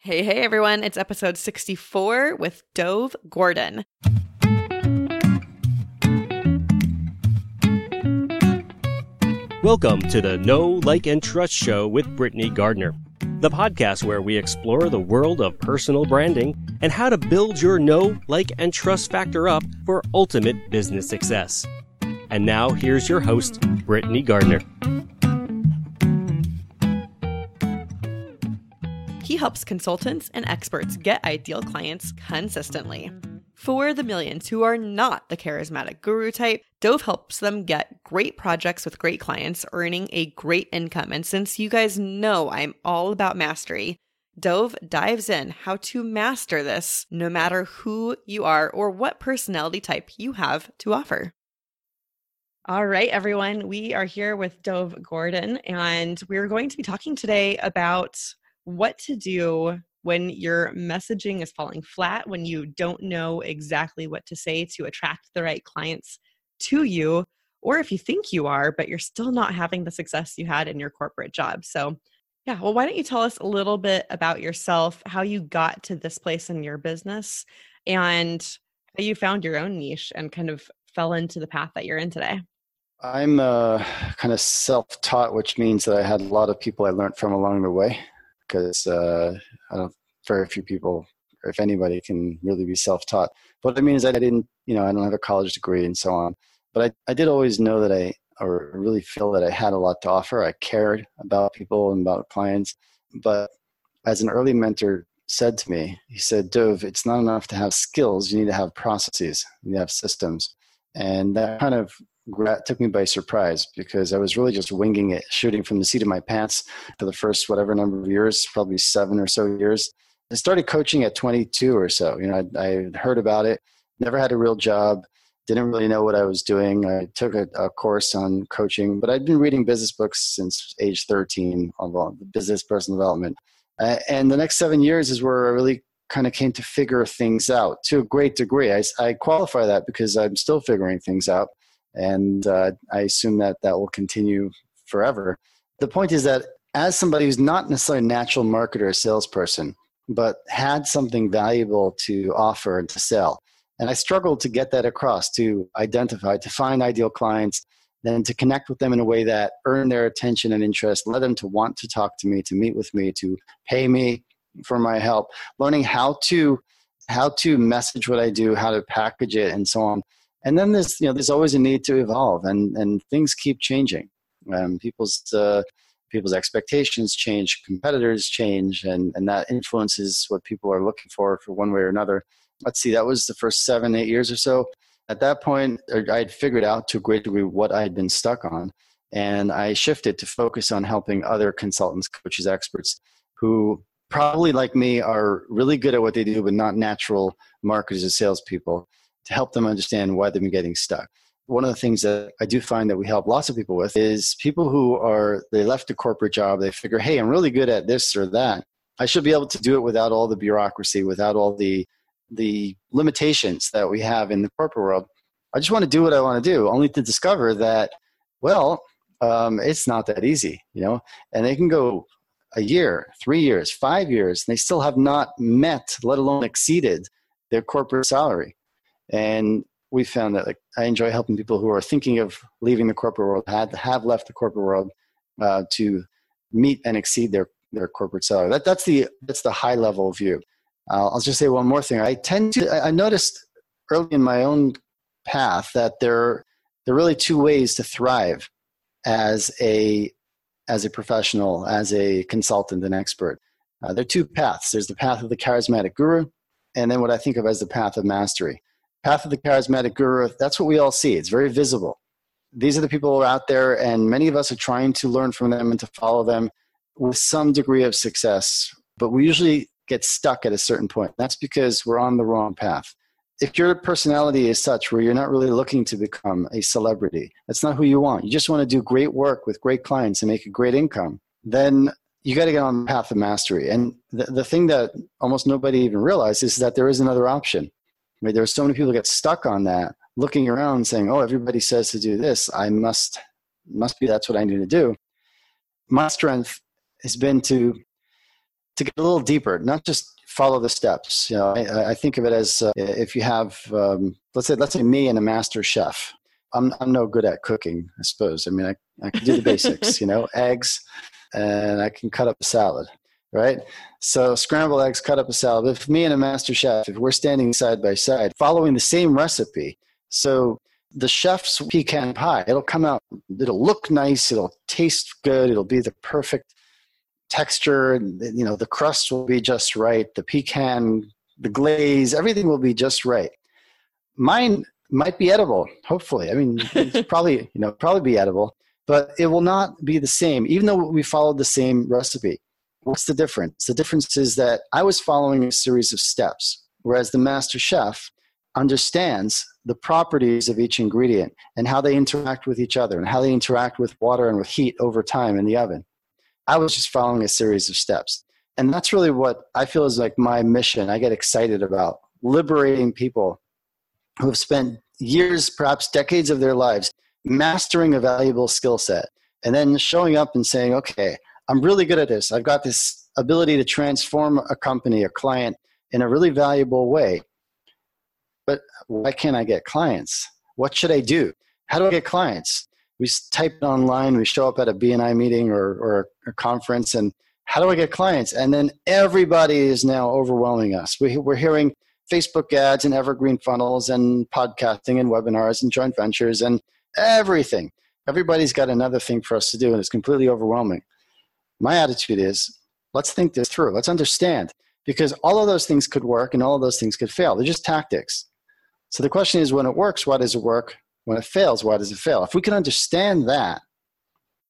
Hey, hey, everyone. It's episode 64 with Dov Gordon. Welcome to the Know, Like, and Trust Show with Britney Gardner, the podcast where we explore the world of personal branding and how to build your know, like, and trust factor up for ultimate business success. And now, here's your host, Britney Gardner. He helps consultants and experts get ideal clients consistently. For the millions who are not the charismatic guru type, Dov helps them get great projects with great clients, earning a great income. And since you guys know I'm all about mastery, Dov dives in how to master this no matter who you are or what personality type you have to offer. All right, everyone, we are here with Dov Gordon, and we're going to be talking today about what to do when your messaging is falling flat, when you don't know exactly what to say to attract the right clients to you, or if you think you are, but you're still not having the success you had in your corporate job. So, yeah, well, why don't you tell us a little bit about yourself, how you got to this place in your business, and how you found your own niche and kind of fell into the path that you're in today? I'm uh, kind of self taught, which means that I had a lot of people I learned from along the way because uh, very few people, if anybody, can really be self-taught. What I mean is I didn't, you know, I don't have a college degree and so on. But I, I did always know that I, or really feel that I had a lot to offer. I cared about people and about clients. But as an early mentor said to me, he said, Dov, it's not enough to have skills. You need to have processes. You need to have systems. And that kind of took me by surprise because I was really just winging it, shooting from the seat of my pants for the first whatever number of years, probably seven or so years. I started coaching at 22 or so. You know, I, heard about it, never had a real job, didn't really know what I was doing. I took a, a course on coaching, but I'd been reading business books since age 13 on business personal development. Uh, and the next seven years is where I really kind of came to figure things out to a great degree. I, I qualify that because I'm still figuring things out and uh, I assume that that will continue forever. The point is that as somebody who's not necessarily a natural marketer or salesperson, but had something valuable to offer and to sell, and I struggled to get that across, to identify, to find ideal clients, then to connect with them in a way that earned their attention and interest, led them to want to talk to me, to meet with me, to pay me for my help, learning how to how to message what I do, how to package it, and so on and then there's you know there's always a need to evolve and and things keep changing. Um, people's uh, people's expectations change competitors change and and that influences what people are looking for for one way or another. Let's see that was the first seven eight years or so. At that point i had figured out to a great degree what i had been stuck on and i shifted to focus on helping other consultants coaches experts who probably like me are really good at what they do but not natural marketers or salespeople to help them understand why they've been getting stuck. One of the things that I do find that we help lots of people with is people who are, they left a corporate job, they figure, hey, I'm really good at this or that. I should be able to do it without all the bureaucracy, without all the, the limitations that we have in the corporate world. I just want to do what I want to do, only to discover that, well, um, it's not that easy, you know, and they can go a year, three years, five years, and they still have not met, let alone exceeded their corporate salary. And we found that like I enjoy helping people who are thinking of leaving the corporate world, had have left the corporate world, uh, to meet and exceed their their corporate salary. That that's the that's the high level view. Uh, I'll just say one more thing. I tend to I noticed early in my own path that there there are really two ways to thrive as a as a professional, as a consultant and expert. Uh, there are two paths. There's the path of the charismatic guru, and then what I think of as the path of mastery. Path of the Charismatic Guru, that's what we all see. It's very visible. These are the people out there, and many of us are trying to learn from them and to follow them with some degree of success. But we usually get stuck at a certain point. That's because we're on the wrong path. If your personality is such where you're not really looking to become a celebrity, that's not who you want. You just want to do great work with great clients and make a great income, then you got to get on the path of mastery. And the, the thing that almost nobody even realizes is that there is another option. I mean, there are so many people get stuck on that, looking around saying, "Oh, everybody says to do this. I must must be that's what I need to do." My strength has been to to get a little deeper, not just follow the steps. You know, I, I think of it as uh, if you have, um, let's say, let's say me and a master chef. I'm I'm no good at cooking, I suppose. I mean, I I can do the basics, you know, eggs, and I can cut up a salad, right? So scrambled eggs, cut up a salad. If me and a master chef, if we're standing side by side, following the same recipe, so the chef's pecan pie, it'll come out, it'll look nice, it'll taste good, it'll be the perfect texture you know the crust will be just right the pecan the glaze everything will be just right mine might be edible hopefully i mean it's probably you know probably be edible but it will not be the same even though we followed the same recipe what's the difference the difference is that i was following a series of steps whereas the master chef understands the properties of each ingredient and how they interact with each other and how they interact with water and with heat over time in the oven I was just following a series of steps. And that's really what I feel is like my mission. I get excited about liberating people who have spent years, perhaps decades of their lives mastering a valuable skill set and then showing up and saying, okay, I'm really good at this. I've got this ability to transform a company, a client in a really valuable way. But why can't I get clients? What should I do? How do I get clients? we type online we show up at a bni meeting or, or a conference and how do i get clients and then everybody is now overwhelming us we, we're hearing facebook ads and evergreen funnels and podcasting and webinars and joint ventures and everything everybody's got another thing for us to do and it's completely overwhelming my attitude is let's think this through. Let's understand. Because all of those things could work and all of those things could fail. They're just tactics. So the question is when it works why does it work? When it fails, why does it fail? If we can understand that,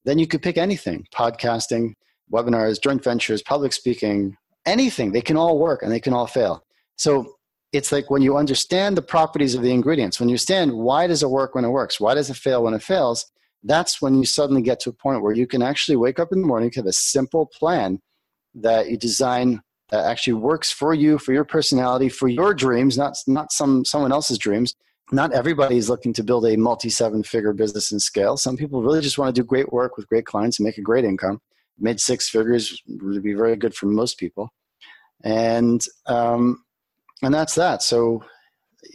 then you could pick anything. Podcasting, webinars, joint ventures, public speaking, anything. They can all work and they can all fail. So it's like when you understand the properties of the ingredients, when you understand why does it work when it works, why does it fail when it fails, that's when you suddenly get to a point where you can actually wake up in the morning, have a simple plan that you design that actually works for you, for your personality, for your dreams, not, not some someone else's dreams, not everybody is looking to build a multi seven figure business and scale. Some people really just want to do great work with great clients and make a great income. Mid six figures would be very good for most people. And, um, and that's that. So,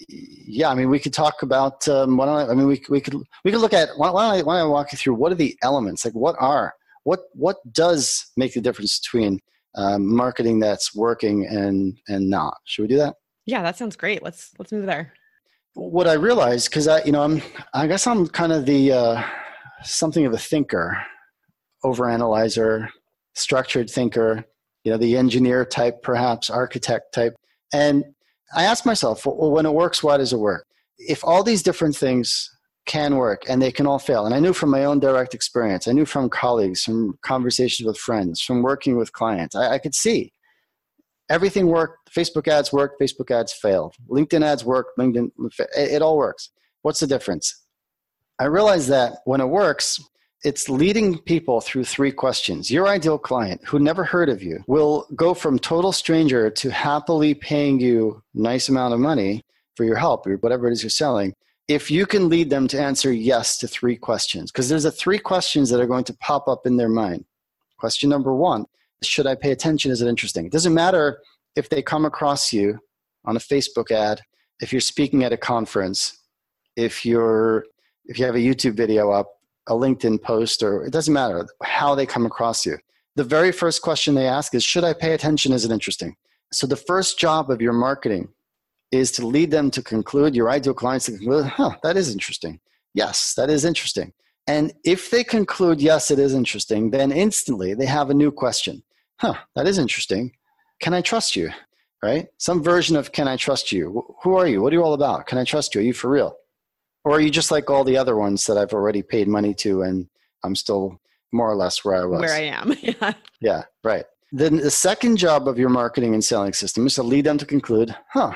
yeah, I mean, we could talk about, um, why don't I, I mean, we, we could, we could look at, why, why, don't I, why don't I walk you through what are the elements? Like what are, what, what does make the difference between um, marketing that's working and, and not? Should we do that? Yeah, that sounds great. Let's, let's move there what I realized, because I, you know, I'm, I guess I'm kind of the uh, something of a thinker, overanalyzer, structured thinker, you know, the engineer type, perhaps architect type. And I ask myself, well, when it works, why does it work? If all these different things can work and they can all fail, and I knew from my own direct experience, I knew from colleagues, from conversations with friends, from working with clients, I, I could see everything worked. Facebook ads worked. Facebook ads failed. LinkedIn ads worked. LinkedIn, it, it all works. What's the difference? I realized that when it works, it's leading people through three questions. Your ideal client who never heard of you will go from total stranger to happily paying you nice amount of money for your help or whatever it is you're selling. If you can lead them to answer yes to three questions, because there's a three questions that are going to pop up in their mind. Question number one should I pay attention? Is it interesting? It doesn't matter if they come across you on a Facebook ad, if you're speaking at a conference, if you're if you have a YouTube video up, a LinkedIn post, or it doesn't matter how they come across you. The very first question they ask is, should I pay attention? Is it interesting? So the first job of your marketing is to lead them to conclude, your ideal clients to conclude, huh, that is interesting. Yes, that is interesting. And if they conclude, yes, it is interesting, then instantly they have a new question huh, that is interesting. Can I trust you? Right? Some version of can I trust you? Who are you? What are you all about? Can I trust you? Are you for real? Or are you just like all the other ones that I've already paid money to and I'm still more or less where I was? Where I am. yeah. Yeah, right. Then the second job of your marketing and selling system is to lead them to conclude, huh,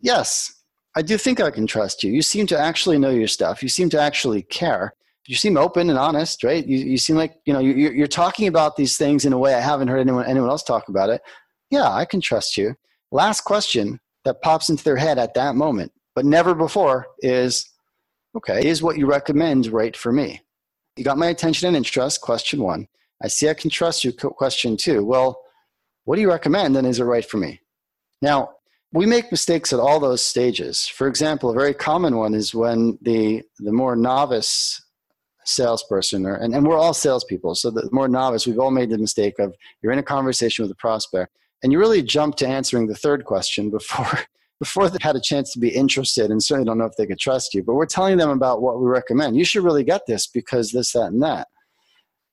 yes, I do think I can trust you. You seem to actually know your stuff. You seem to actually care you seem open and honest, right? You, you seem like you know you're, you're talking about these things in a way I haven't heard anyone anyone else talk about it. Yeah, I can trust you. Last question that pops into their head at that moment, but never before, is okay. Is what you recommend right for me? You got my attention and interest. Question one. I see I can trust you. Question two. Well, What do you recommend? And is it right for me? Now, we make mistakes at all those stages. For example, a very common one is when the, the more novice salesperson, or, and, and we're all salespeople, so the more novice, we've all made the mistake of you're in a conversation with a prospect and you really jump to answering the third question before before they had a chance to be interested and certainly don't know if they could trust you. But we're telling them about what we recommend. You should really get this because this, that, and that.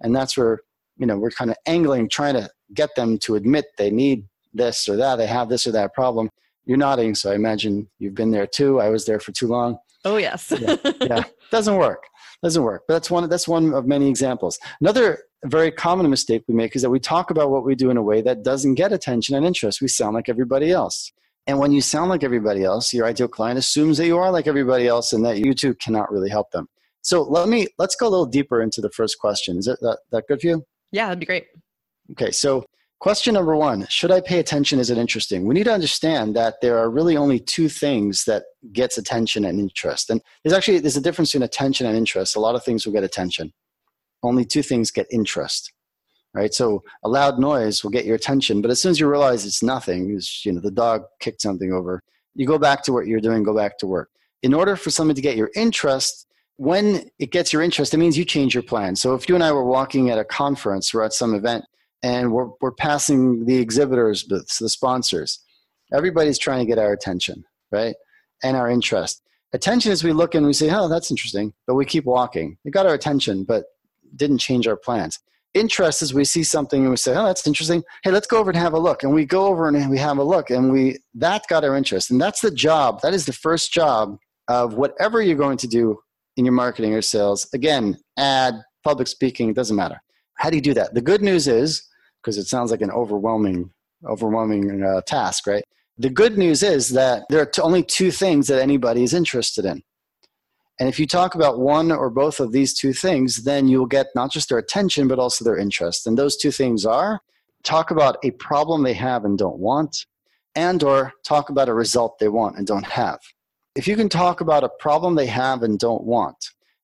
And that's where, you know, we're kind of angling, trying to get them to admit they need this or that, they have this or that problem. You're nodding, so I imagine you've been there too. I was there for too long. Oh yes. yeah, yeah. Doesn't work. Doesn't work. But that's one that's one of many examples. Another very common mistake we make is that we talk about what we do in a way that doesn't get attention and interest. We sound like everybody else. And when you sound like everybody else, your ideal client assumes that you are like everybody else and that you too cannot really help them. So let me let's go a little deeper into the first question. Is that, that, that good for you? Yeah, that'd be great. Okay, so question number one, should I pay attention? Is it interesting? We need to understand that there are really only two things that gets attention and interest. And there's actually there's a difference between attention and interest. A lot of things will get attention. Only two things get interest right? So a loud noise will get your attention, but as soon as you realize it's nothing, is you know the dog kicked something over, you go back to what you're doing, go back to work. In order for something to get your interest, when it gets your interest, it means you change your plan. So if you and I were walking at a conference or at some event and we're, we're passing the exhibitors booths, the sponsors, everybody's trying to get our attention, right? And our interest. Attention is we look and we say, oh, that's interesting, but we keep walking. It got our attention, but didn't change our plans interest is we see something and we say, "Oh, that's interesting. Hey, let's go over and have a look." And we go over and we have a look, and we that got our interest. And that's the job. That is the first job of whatever you're going to do in your marketing or sales. Again, ad, public speaking, it doesn't matter. How do you do that? The good news is because it sounds like an overwhelming, overwhelming uh, task, right? The good news is that there are only two things that anybody is interested in. And if you talk about one or both of these two things, then you'll get not just their attention, but also their interest. And those two things are talk about a problem they have and don't want, and or talk about a result they want and don't have. If you can talk about a problem they have and don't want,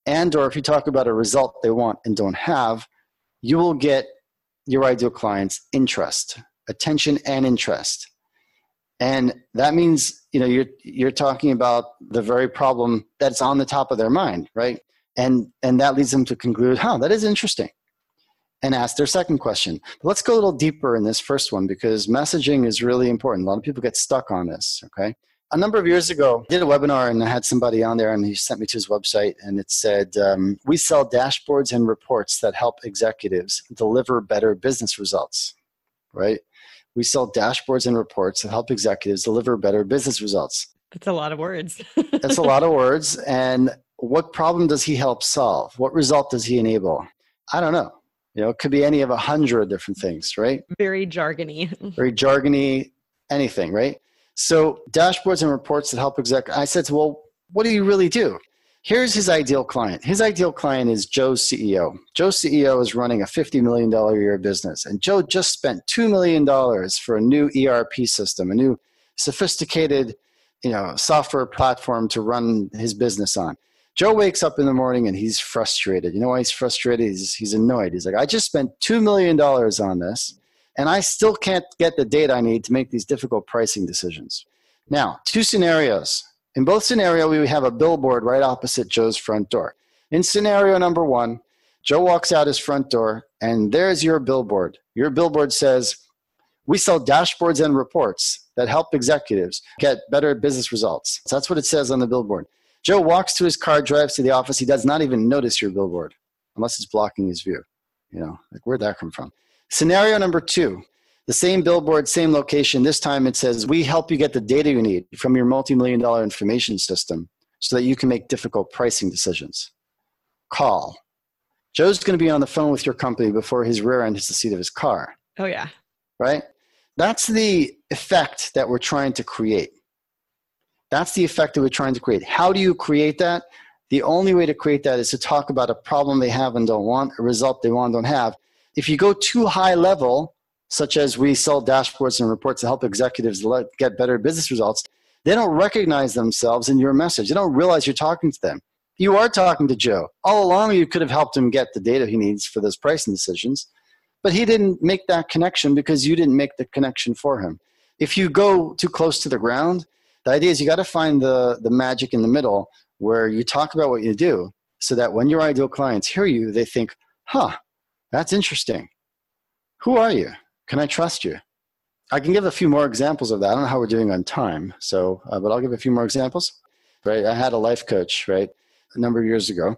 and or if you talk about a result they want and don't have, you will get your ideal client's interest, attention and interest and that means you know you're you're talking about the very problem that's on the top of their mind right? And and that leads them to conclude huh that is interesting and ask their second question. Let's go a little deeper in this first one because messaging is really important. A lot of people get stuck on this okay? A number of years ago I did a webinar and i had somebody on there and he sent me to his website and it said um, we sell dashboards and reports that help executives deliver better business results right we sell dashboards and reports that help executives deliver better business results. That's a lot of words. That's a lot of words. And what problem does he help solve? What result does he enable? I don't know. You know, it could be any of a hundred different things, right? Very jargony. Very jargony, anything, right? So dashboards and reports that help exec. I said, well, what do you really do? Here's his ideal client. His ideal client is Joe's CEO. Joe's CEO is running a $50 million a year business, and Joe just spent $2 million for a new ERP system, a new sophisticated you know, software platform to run his business on. Joe wakes up in the morning and he's frustrated. You know why he's frustrated? He's, he's annoyed. He's like, I just spent $2 million on this, and I still can't get the data I need to make these difficult pricing decisions. Now, two scenarios in both scenarios, we have a billboard right opposite Joe's front door. In scenario number one, Joe walks out his front door, and there's your billboard. Your billboard says, We sell dashboards and reports that help executives get better business results. So that's what it says on the billboard. Joe walks to his car, drives to the office. He does not even notice your billboard unless it's blocking his view. You know, like where'd that come from? Scenario number two the same billboard, same location. This time it says, We help you get the data you need from your multi million dollar information system so that you can make difficult pricing decisions. Call. Joe's going to be on the phone with your company before his rear end hits the seat of his car. Oh, yeah. Right? That's the effect that we're trying to create. That's the effect that we're trying to create. How do you create that? The only way to create that is to talk about a problem they have and don't want, a result they want and don't have. If you go too high level, such as we sell dashboards and reports to help executives get better business results, they don't recognize themselves in your message. They don't realize you're talking to them. You are talking to Joe. All along, you could have helped him get the data he needs for those pricing decisions, but he didn't make that connection because you didn't make the connection for him. If you go too close to the ground, the idea is you got to find the, the magic in the middle where you talk about what you do so that when your ideal clients hear you, they think, huh, that's interesting. Who are you? Can I trust you? I can give a few more examples of that. I don't know how we're doing on time, so uh, but I'll give a few more examples. Right, I had a life coach right a number of years ago,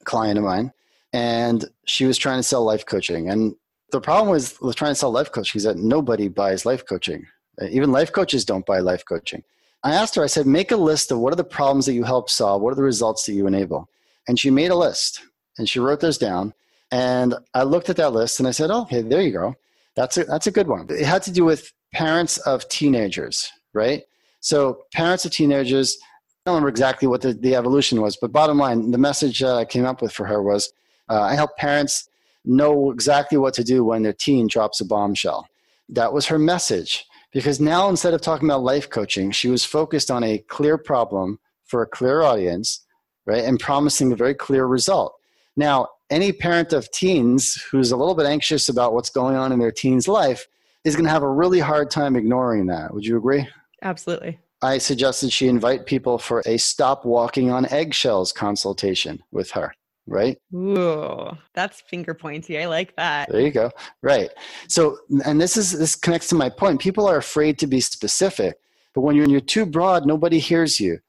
a client of mine, and she was trying to sell life coaching. And the problem was with trying to sell life coaching is that nobody buys life coaching. Even life coaches don't buy life coaching. I asked her, I said, make a list of what are the problems that you help solve, what are the results that you enable. And she made a list and she wrote those down. And I looked at that list and I said, oh, okay, there you go. That's a, that's a good one. It had to do with parents of teenagers, right? So, parents of teenagers, I don't remember exactly what the, the evolution was, but bottom line, the message uh, I came up with for her was uh, I help parents know exactly what to do when their teen drops a bombshell. That was her message. Because now, instead of talking about life coaching, she was focused on a clear problem for a clear audience, right? And promising a very clear result. Now, any parent of teens who's a little bit anxious about what's going on in their teen's life is going to have a really hard time ignoring that. Would you agree? Absolutely. I suggested she invite people for a stop walking on eggshells consultation with her, right? Ooh, that's finger pointy. I like that. There you go. Right. So, and this is this connects to my point. People are afraid to be specific, but when you're, you're too broad, nobody hears you.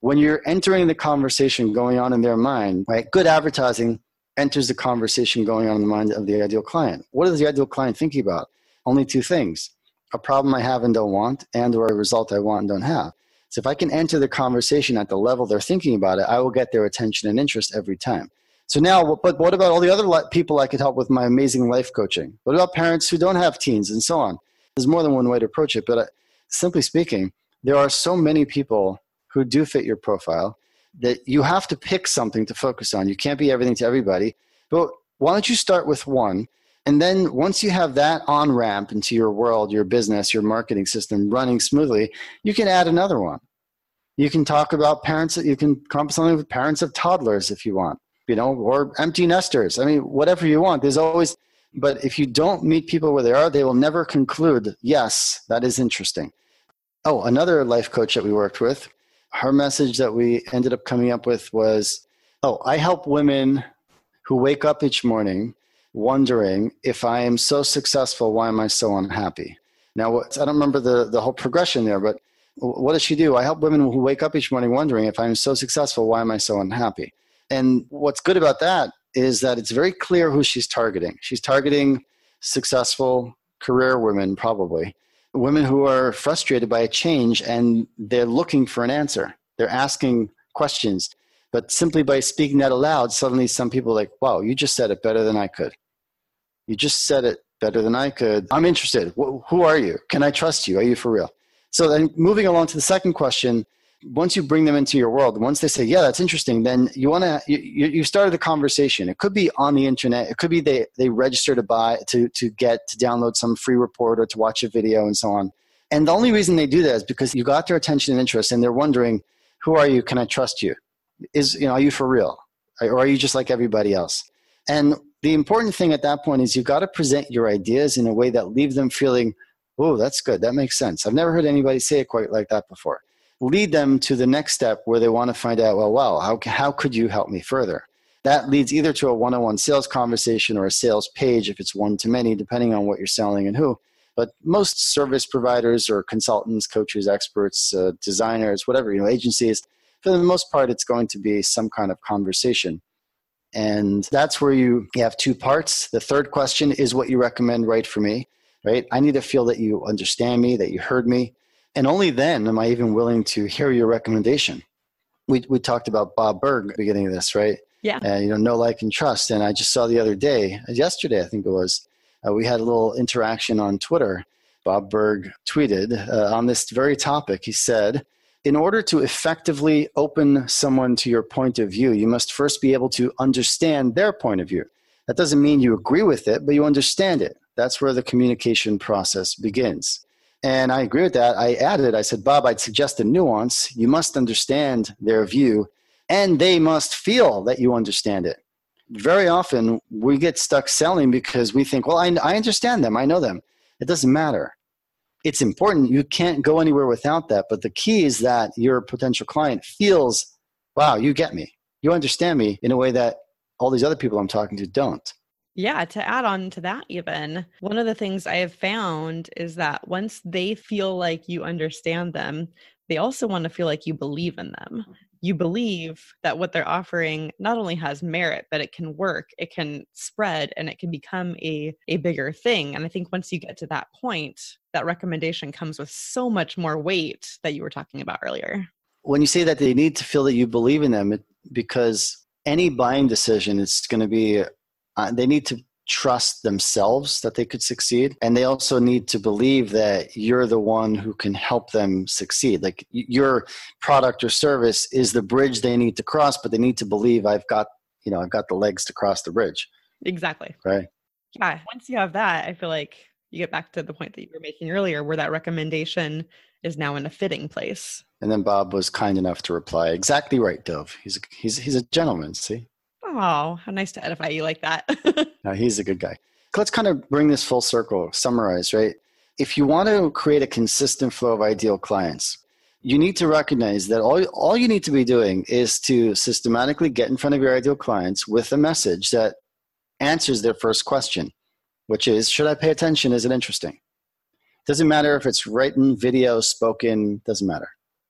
When you're entering the conversation going on in their mind, right? Good advertising enters the conversation going on in the mind of the ideal client. What is the ideal client thinking about? Only two things a problem I have and don't want, and or a result I want and don't have. So if I can enter the conversation at the level they're thinking about it, I will get their attention and interest every time. So now, but what about all the other people I could help with my amazing life coaching? What about parents who don't have teens and so on? There's more than one way to approach it, but uh, simply speaking, there are so many people who do fit your profile that you have to pick something to focus on. You can't be everything to everybody. But why don't you start with one? And then once you have that on ramp into your world, your business, your marketing system running smoothly, you can add another one. You can talk about parents, you can come up something with parents of toddlers if you want, you know, or empty nesters. I mean, whatever you want. There's always, but if you don't meet people where they are, they will never conclude, yes, that is interesting. Oh, another life coach that we worked with her message that we ended up coming up with was oh, I help women who wake up each morning wondering if I am so successful, why am I so unhappy? Now, I don't remember the, the whole progression there, but what does she do? I help women who wake up each morning wondering if I'm so successful, why am I so unhappy? And what's good about that is that it's very clear who she's targeting. She's targeting successful career women, probably, women who are frustrated by a change and they're looking for an answer. They're asking questions. But simply by speaking that aloud, suddenly some people are like, wow, you just said it better than I could. You just said it better than I could. I'm interested. Who are you? Can I trust you? Are you for real? So then moving along to the second question, once you bring them into your world, once they say, "Yeah, that's interesting," then you want to you, you started a conversation. It could be on the internet. It could be they they register to buy to to get to download some free report or to watch a video and so on. And the only reason they do that is because you got their attention and interest, and they're wondering, "Who are you? Can I trust you? Is you know, are you for real, or are you just like everybody else?" And the important thing at that point is you got to present your ideas in a way that leave them feeling, "Oh, that's good. That makes sense." I've never heard anybody say it quite like that before lead them to the next step where they want to find out, well, wow, how, how could you help me further? That leads either to a one on one sales conversation or a sales page if it's one to many, depending on what you're selling and who. But most service providers or consultants, coaches, experts, uh, designers, whatever, you know, agencies, for the most part, it's going to be some kind of conversation. And that's where you, you have two parts. The third question is what you recommend right for me, right? I need to feel that you understand me, that you heard me, and only then am I even willing to hear your recommendation. We, we talked about Bob Burg at the beginning of this, right? Yeah. And, you know, know, like, and trust. And I just saw the other day, yesterday, I think it was, uh, we had a little interaction on Twitter. Bob Burg tweeted uh, on this very topic. He said, in order to effectively open someone to your point of view, you must first be able to understand their point of view. That doesn't mean you agree with it, but you understand it. That's where the communication process begins. And I agree with that. I added, I said, Bob, I'd suggest a nuance. You must understand their view, and they must feel that you understand it. very often we get stuck selling because we think, well, I, I understand them, I know them. It doesn't matter. It's important. You can't go anywhere without that. But the key is that your potential client feels, wow, you get me. You understand me in a way that all these other people I'm talking to don't. Yeah, to add on to that, even one of the things I have found is that once they feel like you understand them, they also want to feel like you believe in them. Mm-hmm. You believe that what they're offering not only has merit, but it can work, it can spread, and it can become a, a bigger thing. And I think once you get to that point, that recommendation comes with so much more weight that you were talking about earlier. When you say that they need to feel that you believe in them, it, because any buying decision is going to be, uh, they need to trust themselves that they could succeed. And they also need to believe that you're the one who can help them succeed. Like your product or service is the bridge they need to cross but they need to believe i've got you know i've got the legs to cross the bridge. Exactly. Right. Yeah once you have that i feel like you get back to the point that you were making earlier where that recommendation is now in a fitting place. And then bob was kind enough to reply exactly right Dov. He's he's he's a gentleman see Oh, how nice to edify you like that. no, he's a good guy. Let's kind of bring this full circle, summarize, right? If you want to create a consistent flow of ideal clients, you need to recognize that all, all you need to be doing is to systematically get in front of your ideal clients with a message that answers their first question, which is Should I pay attention? Is it interesting? Doesn't matter if it's written, video, spoken, doesn't matter.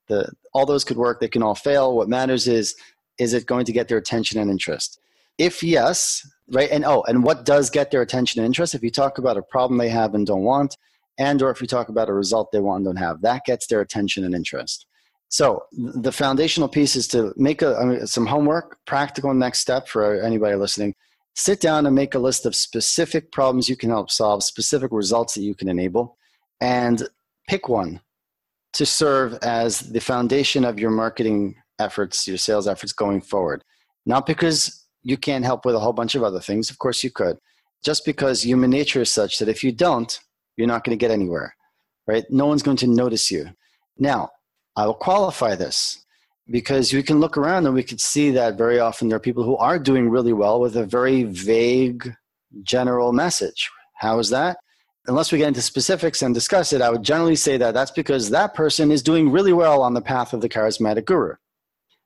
The, all those could work, they can all fail. What matters is is it going to get their attention and interest? If yes, right, and oh, and what does get their attention and interest? If you talk about a problem they have and don't want, and or if you talk about a result they want and don't have, that gets their attention and interest. So the foundational piece is to make a, I mean, some homework, practical next step for anybody listening. Sit down and make a list of specific problems you can help solve, specific results that you can enable, and pick one to serve as the foundation of your marketing efforts, your sales efforts going forward. Not because you can't help with a whole bunch of other things, of course you could, just because human nature is such that if you don't, you're not going to get anywhere, right? No one's going to notice you. Now, I will qualify this because we can look around and we can see that very often there are people who are doing really well with a very vague general message. How is that? Unless we get into specifics and discuss it, I would generally say that that's because that person is doing really well on the path of the charismatic guru.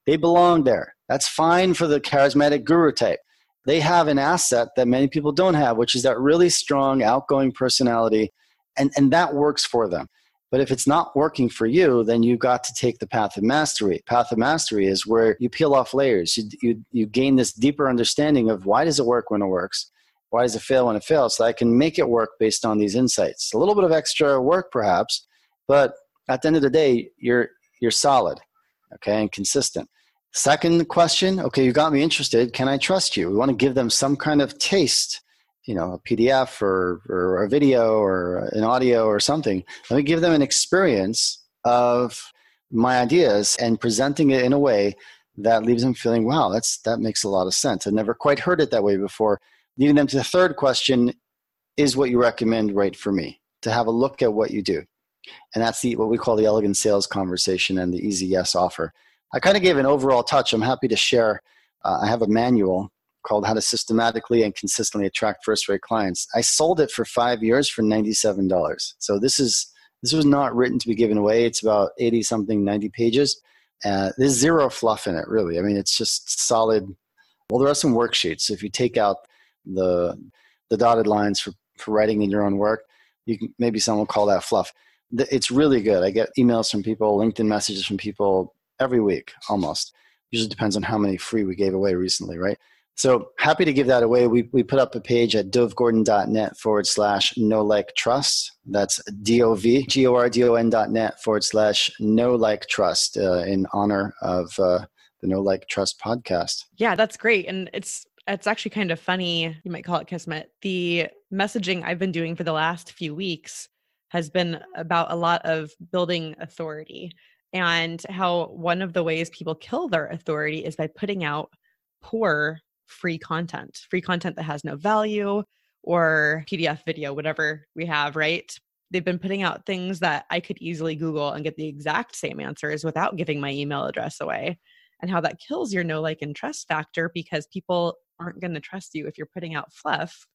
They belong there. That's fine for the charismatic guru type. They have an asset that many people don't have, which is that really strong, outgoing personality, and, and that works for them. But if it's not working for you, then you've got to take the path of mastery. Path of mastery is where you peel off layers. You, you, you gain this deeper understanding of why does it work when it works? Why does it fail when it fails? So I can make it work based on these insights. A little bit of extra work, perhaps, but at the end of the day, you're, you're solid, okay, and consistent. Second question, okay, you got me interested. Can I trust you? We want to give them some kind of taste, you know, a PDF or, or a video or an audio or something. Let me give them an experience of my ideas and presenting it in a way that leaves them feeling, wow, that's that makes a lot of sense. I've never quite heard it that way before. Leading them to the third question, is what you recommend right for me? To have a look at what you do. And that's the what we call the elegant sales conversation and the easy yes offer. I kind of gave an overall touch. I'm happy to share. Uh, I have a manual called How to Systematically and Consistently Attract First Rate Clients. I sold it for five years for $97. So this is this was not written to be given away. It's about 80 something, 90 pages. Uh, there's zero fluff in it, really. I mean, it's just solid. Well, there are some worksheets. If you take out the the dotted lines for, for writing in your own work, you can maybe someone will call that fluff. It's really good. I get emails from people, LinkedIn messages from people, every week almost. Usually depends on how many free we gave away recently, right? So happy to give that away. We, we put up a page at dovgordon.net forward slash no like trust. That's D-O-V, G-O-R-D-O-N dot net forward slash no like trust uh, in honor of uh, the No Like Trust podcast. Yeah, that's great. And it's it's actually kind of funny. You might call it kismet. The messaging I've been doing for the last few weeks has been about a lot of building authority and how one of the ways people kill their authority is by putting out poor free content, free content that has no value or PDF video, whatever we have, right? They've been putting out things that I could easily Google and get the exact same answers without giving my email address away. And how that kills your no like and trust factor because people aren't going to trust you if you're putting out fluff.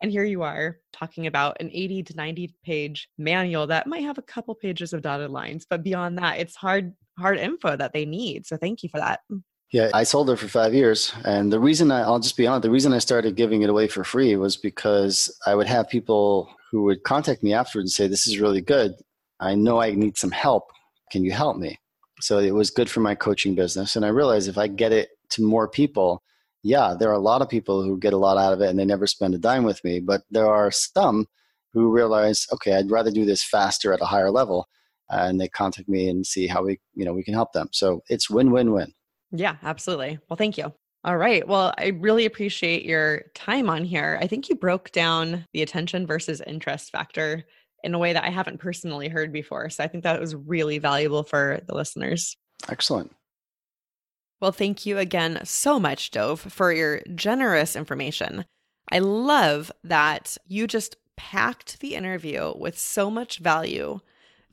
And here you are talking about an 80 to 90 page manual that might have a couple pages of dotted lines, but beyond that, it's hard, hard info that they need. So thank you for that. Yeah, I sold it for five years. And the reason I, I'll just be honest, the reason I started giving it away for free was because I would have people who would contact me afterwards and say, This is really good. I know I need some help. Can you help me? So it was good for my coaching business. And I realized if I get it to more people, yeah, there are a lot of people who get a lot out of it and they never spend a dime with me. But there are some who realize, okay, I'd rather do this faster at a higher level. and they contact me and see how we, you know, we can help them. So it's win win win. Yeah, absolutely. Well, thank you. All right. Well, I really appreciate your time on here. I think you broke down the attention versus interest factor in a way that I haven't personally heard before. So I think that was really valuable for the listeners. Excellent. Well, thank you again so much, Dov, for your generous information. I love that you just packed the interview with so much value,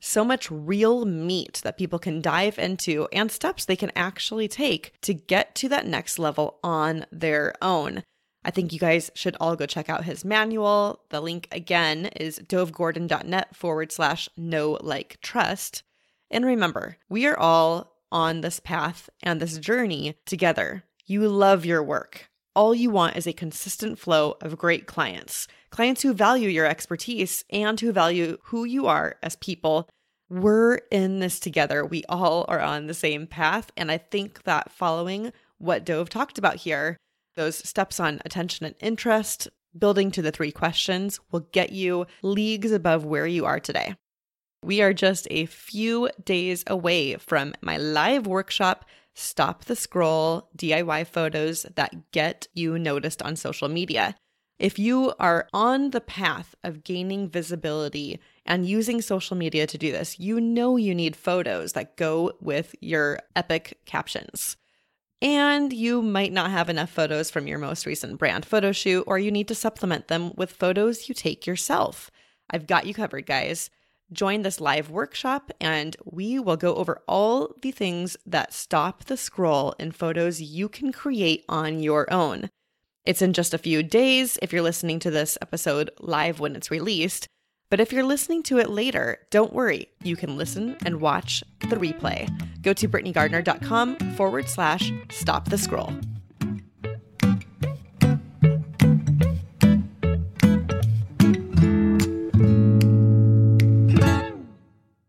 so much real meat that people can dive into, and steps they can actually take to get to that next level on their own. I think you guys should all go check out his manual. The link again is dovgordon.net forward slash know like trust. And remember, we are all on this path and this journey together. You love your work. All you want is a consistent flow of great clients, clients who value your expertise and who value who you are as people. We're in this together. We all are on the same path. And I think that following what Dov talked about here, those steps on attention and interest, building to the three questions will get you leagues above where you are today. We are just a few days away from my live workshop, Stop the Scroll DIY photos that get you noticed on social media. If you are on the path of gaining visibility and using social media to do this, you know you need photos that go with your epic captions. And you might not have enough photos from your most recent brand photo shoot, or you need to supplement them with photos you take yourself. I've got you covered, guys. Join this live workshop, and we will go over all the things that stop the scroll in photos you can create on your own. It's in just a few days if you're listening to this episode live when it's released. But if you're listening to it later, don't worry. You can listen and watch the replay. Go to BritneyGardner.com forward slash stop the scroll.